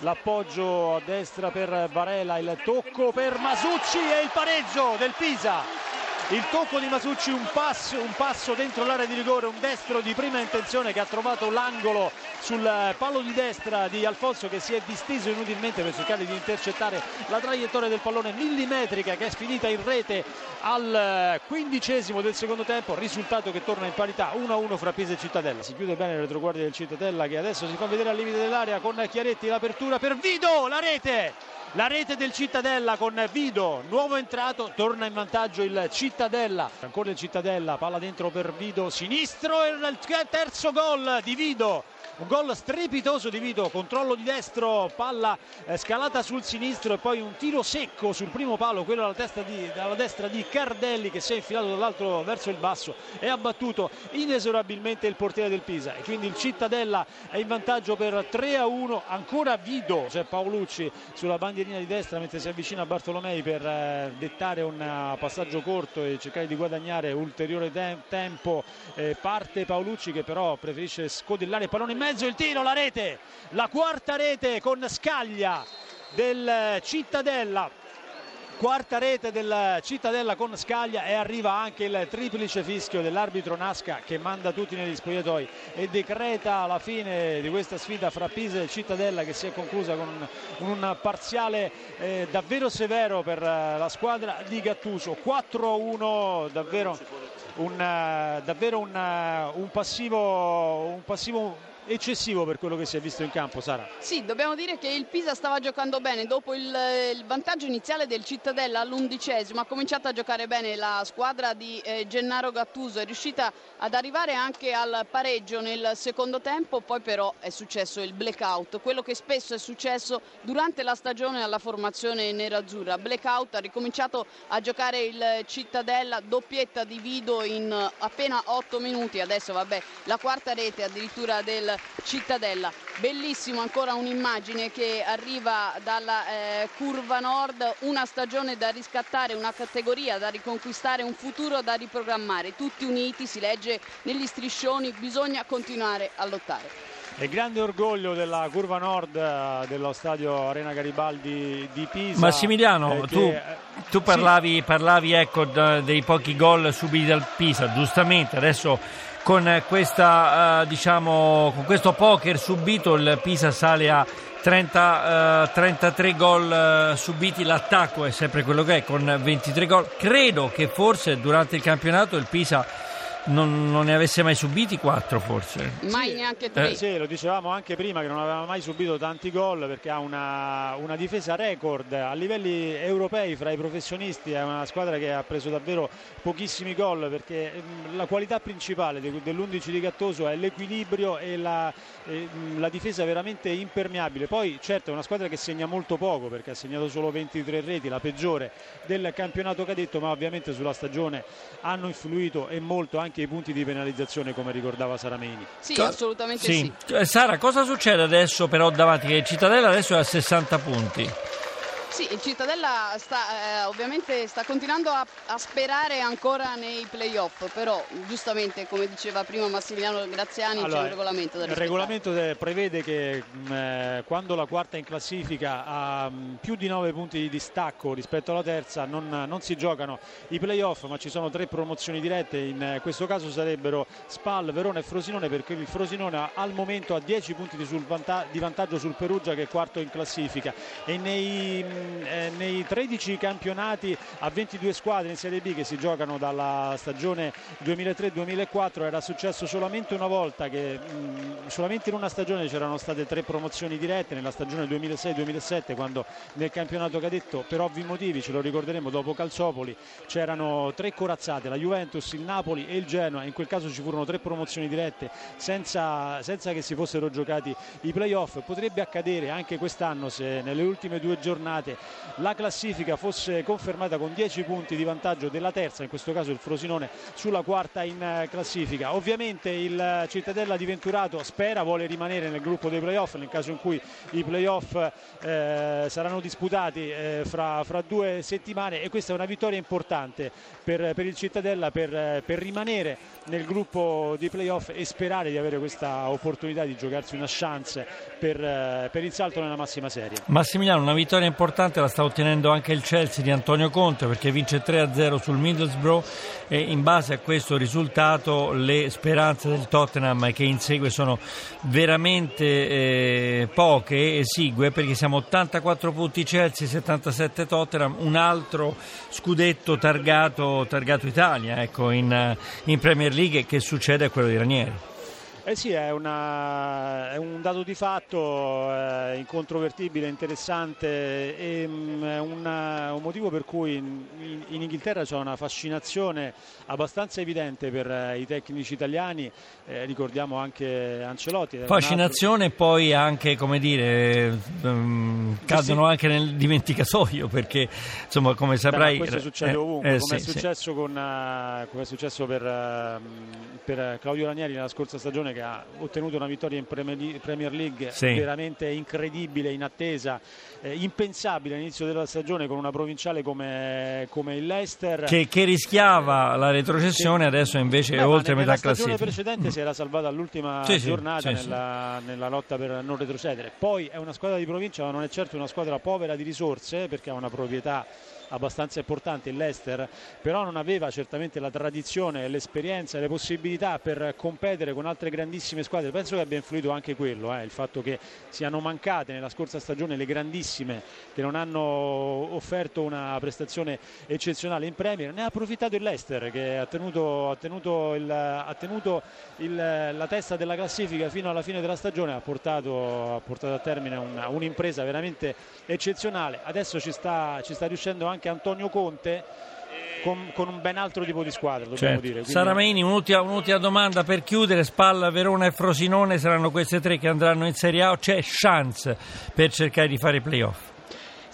l'appoggio a destra per Varela, il tocco per Masucci e il pareggio del Pisa il tocco di Masucci un passo, un passo dentro l'area di rigore un destro di prima intenzione che ha trovato l'angolo sul palo di destra di Alfonso che si è disteso inutilmente per cercare di intercettare la traiettoria del pallone millimetrica che è finita in rete al quindicesimo del secondo tempo risultato che torna in parità 1-1 fra Pisa e Cittadella. Si chiude bene il retroguardia del Cittadella che adesso si fa vedere al limite dell'area con Chiaretti l'apertura per Vido la rete la rete del Cittadella con Vido, nuovo entrato, torna in vantaggio il Cittadella. Ancora il Cittadella, palla dentro per Vido, sinistro e il terzo gol di Vido un gol strepitoso di Vito, controllo di destro, palla eh, scalata sul sinistro e poi un tiro secco sul primo palo, quello alla, di, alla destra di Cardelli che si è infilato dall'altro verso il basso e ha battuto inesorabilmente il portiere del Pisa. E quindi il Cittadella è in vantaggio per 3 a 1, ancora Vido, c'è Paolucci sulla bandierina di destra mentre si avvicina a Bartolomei per eh, dettare un uh, passaggio corto e cercare di guadagnare ulteriore te- tempo, eh, parte Paolucci che però preferisce scodellare il pallone in mezzo mezzo il tiro, la rete, la quarta rete con Scaglia del Cittadella. Quarta rete del Cittadella con Scaglia e arriva anche il triplice fischio dell'arbitro Nasca che manda tutti negli spogliatoi e decreta la fine di questa sfida fra Pisa e Cittadella che si è conclusa con un, parziale eh, davvero severo per eh, la squadra di Gattuso. 4-1 davvero un, uh, davvero un, uh, un passivo, un passivo eccessivo per quello che si è visto in campo, Sara. Sì, dobbiamo dire che il Pisa stava giocando bene dopo il, il vantaggio iniziale del Cittadella all'undicesimo, ha cominciato a giocare bene la squadra di eh, Gennaro Gattuso, è riuscita ad arrivare anche al pareggio nel secondo tempo, poi però è successo il blackout, quello che spesso è successo durante la stagione alla formazione nerazzurra. Blackout ha ricominciato a giocare il Cittadella, doppietta di Vido in appena 8 minuti, adesso vabbè la quarta rete addirittura del Cittadella. Bellissimo ancora un'immagine che arriva dalla eh, curva nord, una stagione da riscattare, una categoria da riconquistare, un futuro da riprogrammare. Tutti uniti, si legge negli striscioni, bisogna continuare a lottare. E grande orgoglio della curva nord eh, dello stadio Arena Garibaldi di Pisa. Massimiliano, eh, tu, che, tu, parlavi, sì. parlavi ecco, dei pochi gol subiti dal Pisa, giustamente, adesso con, questa, uh, diciamo, con questo poker subito il Pisa sale a 30, uh, 33 gol uh, subiti, l'attacco è sempre quello che è con 23 gol. Credo che forse durante il campionato il Pisa non, non, ne avesse mai subiti quattro forse. Mai sì, neanche tre. Eh, sì, lo dicevamo anche prima che non aveva mai subito tanti gol perché ha una, una, difesa record a livelli europei fra i professionisti, è una squadra che ha preso davvero pochissimi gol perché mm, la qualità principale dell'11 di Gattoso è l'equilibrio e la, e mm, la difesa veramente impermeabile. Poi certo è una squadra che segna molto poco perché ha segnato solo 23 reti, la peggiore del campionato cadetto, ma ovviamente sulla stagione hanno influito e molto anche anche i punti di penalizzazione come ricordava Sarameni. Sì, assolutamente sì. sì. Eh, Sara, cosa succede adesso però davanti? Che Cittadella adesso è a 60 punti. Sì, il Cittadella sta, eh, ovviamente sta continuando a, a, sperare ancora nei playoff, però giustamente come diceva prima Massimiliano Graziani allora, c'è un regolamento da rispettare. Il regolamento prevede che mh, eh, quando la quarta in classifica ha mh, più di 9 punti di distacco rispetto alla terza non, non, si giocano i playoff ma ci sono tre promozioni dirette, in eh, questo caso sarebbero Spal, Verona e Frosinone perché il Frosinone al momento ha 10 punti di, vanta- di vantaggio sul Perugia che è quarto in classifica e nei eh, nei 13 campionati a 22 squadre in Serie B che si giocano dalla stagione 2003-2004 era successo solamente una volta che mh, solamente in una stagione c'erano state tre promozioni dirette nella stagione 2006-2007 quando nel campionato cadetto per ovvi motivi ce lo ricorderemo dopo Calciopoli c'erano tre corazzate la Juventus, il Napoli e il Genoa in quel caso ci furono tre promozioni dirette senza, senza che si fossero giocati i playoff. Potrebbe accadere anche quest'anno se nelle ultime due giornate la classifica fosse confermata con 10 punti di vantaggio della terza, in questo caso il Frosinone sulla quarta in eh, classifica. Ovviamente il Cittadella di Venturato spera, vuole rimanere nel gruppo dei playoff nel caso in cui i playoff eh, saranno disputati eh, fra, fra, due settimane e questa è una vittoria importante per, per il Cittadella per, per rimanere nel gruppo di playoff e sperare di avere questa opportunità di giocarsi una chance per, eh, per, il salto nella massima serie. Massimiliano, una vittoria importante la sta ottenendo anche il Chelsea di Antonio Conte perché vince 3-0 sul Middlesbrough e in base a questo risultato le speranze del Tottenham che insegue sono veramente eh, poche, esigue perché siamo 84 punti Chelsea, 77 Tottenham, un altro scudetto targato, targato Italia ecco, in, in Premier League che succede a quello di Ranieri. Eh sì, è, una, è, un dato di fatto eh, incontrovertibile, interessante e mh, mm, una, un motivo per cui in, in, Inghilterra c'è una fascinazione abbastanza evidente per eh, i tecnici italiani, eh, ricordiamo anche Ancelotti. Fascinazione e poi anche, come dire, um, cadono sì. anche nel dimenticatoio perché, insomma, come saprai... Beh, questo succede eh, ovunque, eh, come, sì, è successo sì. con, uh, come è successo per, uh, per Claudio Ranieri nella scorsa stagione ha ottenuto una vittoria in Premier League sì. veramente incredibile, inattesa, eh, impensabile all'inizio della stagione con una provinciale come, come il Leicester. Che, che, rischiava la retrocessione, che, adesso invece beh, è oltre metà classifica. La stagione precedente mm. si era salvata all'ultima sì, giornata sì, nella, nella, lotta per non retrocedere. Poi è una squadra di provincia, ma non è certo una squadra povera di risorse perché ha una proprietà abbastanza importante il Leicester, però non aveva certamente la tradizione, l'esperienza e le possibilità per competere con altre grandissime squadre. Penso che abbia influito anche quello, eh, il fatto che siano mancate nella scorsa stagione le grandissime che non hanno offerto una prestazione eccezionale in Premier. Ne ha approfittato il Leicester che ha tenuto, ha tenuto, il, ha tenuto il, la testa della classifica fino alla fine della stagione, ha portato, ha portato a termine una, un'impresa veramente eccezionale. Adesso ci sta, ci sta riuscendo anche Antonio Conte con, con, un ben altro tipo di squadra, dobbiamo certo. dire. Quindi... Saramaini, un'ultima, un'ultima, domanda per chiudere: Spalla, Verona e Frosinone saranno queste tre che andranno in Serie A o c'è chance per cercare di fare playoff?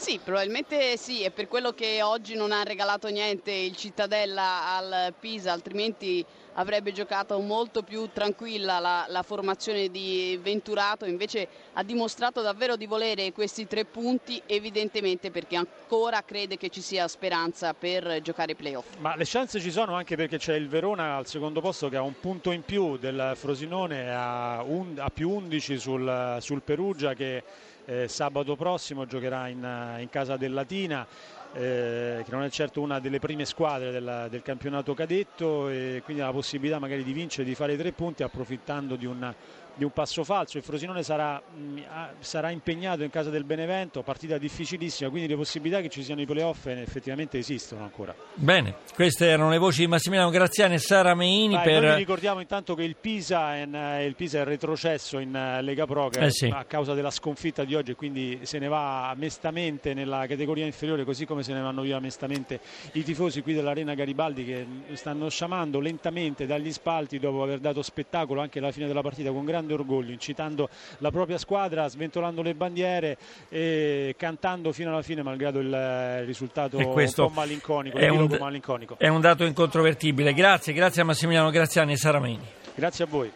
Sì, probabilmente sì, è per quello che oggi non ha regalato niente il Cittadella al Pisa, altrimenti avrebbe giocato molto più tranquilla la, la, formazione di Venturato, invece ha dimostrato davvero di volere questi tre punti, evidentemente perché ancora crede che ci sia speranza per giocare i playoff. Ma le chance ci sono anche perché c'è il Verona al secondo posto che ha un punto in più del Frosinone, ha, un, ha più 11 sul, sul Perugia che eh, sabato prossimo giocherà in, in casa del Latina. Eh, che non è certo una delle prime squadre della, del campionato cadetto e quindi ha la possibilità magari di vincere, di fare tre punti approfittando di una di un passo falso. Il Frosinone sarà, mh, mm, sarà, impegnato in casa del Benevento, partita difficilissima, quindi le possibilità che ci siano i playoff effettivamente esistono ancora. Bene, queste erano le voci di Massimiliano Graziani e Sara Meini. Vai, per... ricordiamo intanto che il Pisa, è, il Pisa è retrocesso in eh, Lega Pro eh sì. a causa della sconfitta di oggi, quindi se ne va mestamente nella categoria inferiore, così come se ne vanno via mestamente i tifosi qui dell'Arena Garibaldi che stanno sciamando lentamente dagli spalti dopo aver dato spettacolo anche alla fine della partita con grande grande orgoglio, incitando la propria squadra, sventolando le bandiere e cantando fino alla fine malgrado il risultato un po' malinconico, è un, malinconico. È un dato incontrovertibile. Grazie, grazie a Massimiliano Graziani e Sarameni. Grazie a voi.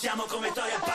Siamo come Toy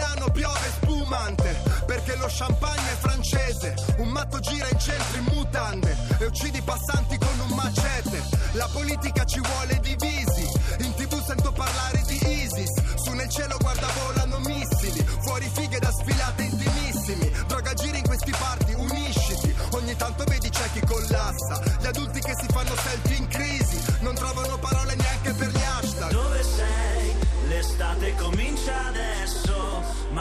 Milano piove spumante perché lo champagne è francese. Un matto gira in centro in mutande e uccidi i passanti con un macete. La politica ci vuole divisi. In tv sento parlare di ISIS. Su nel cielo guarda volano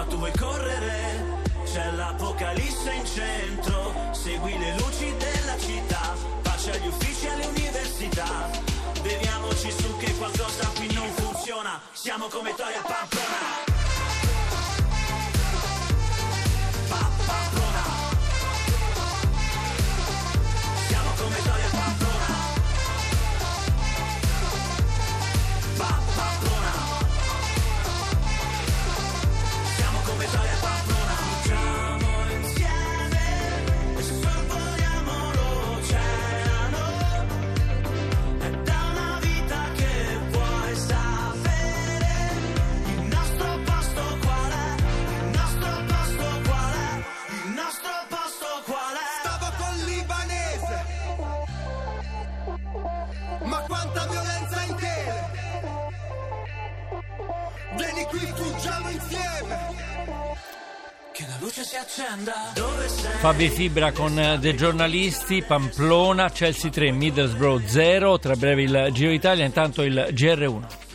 tu vuoi correre? C'è l'apocalisse in centro, segui le luci della città, pace agli uffici e alle università. Beviamoci su che qualcosa qui non funziona, siamo come Toria Pamplona. Fabio Fibra con eh, dei giornalisti, Pamplona, Chelsea 3, Middlesbrough 0, tra breve il Giro Italia, intanto il GR1.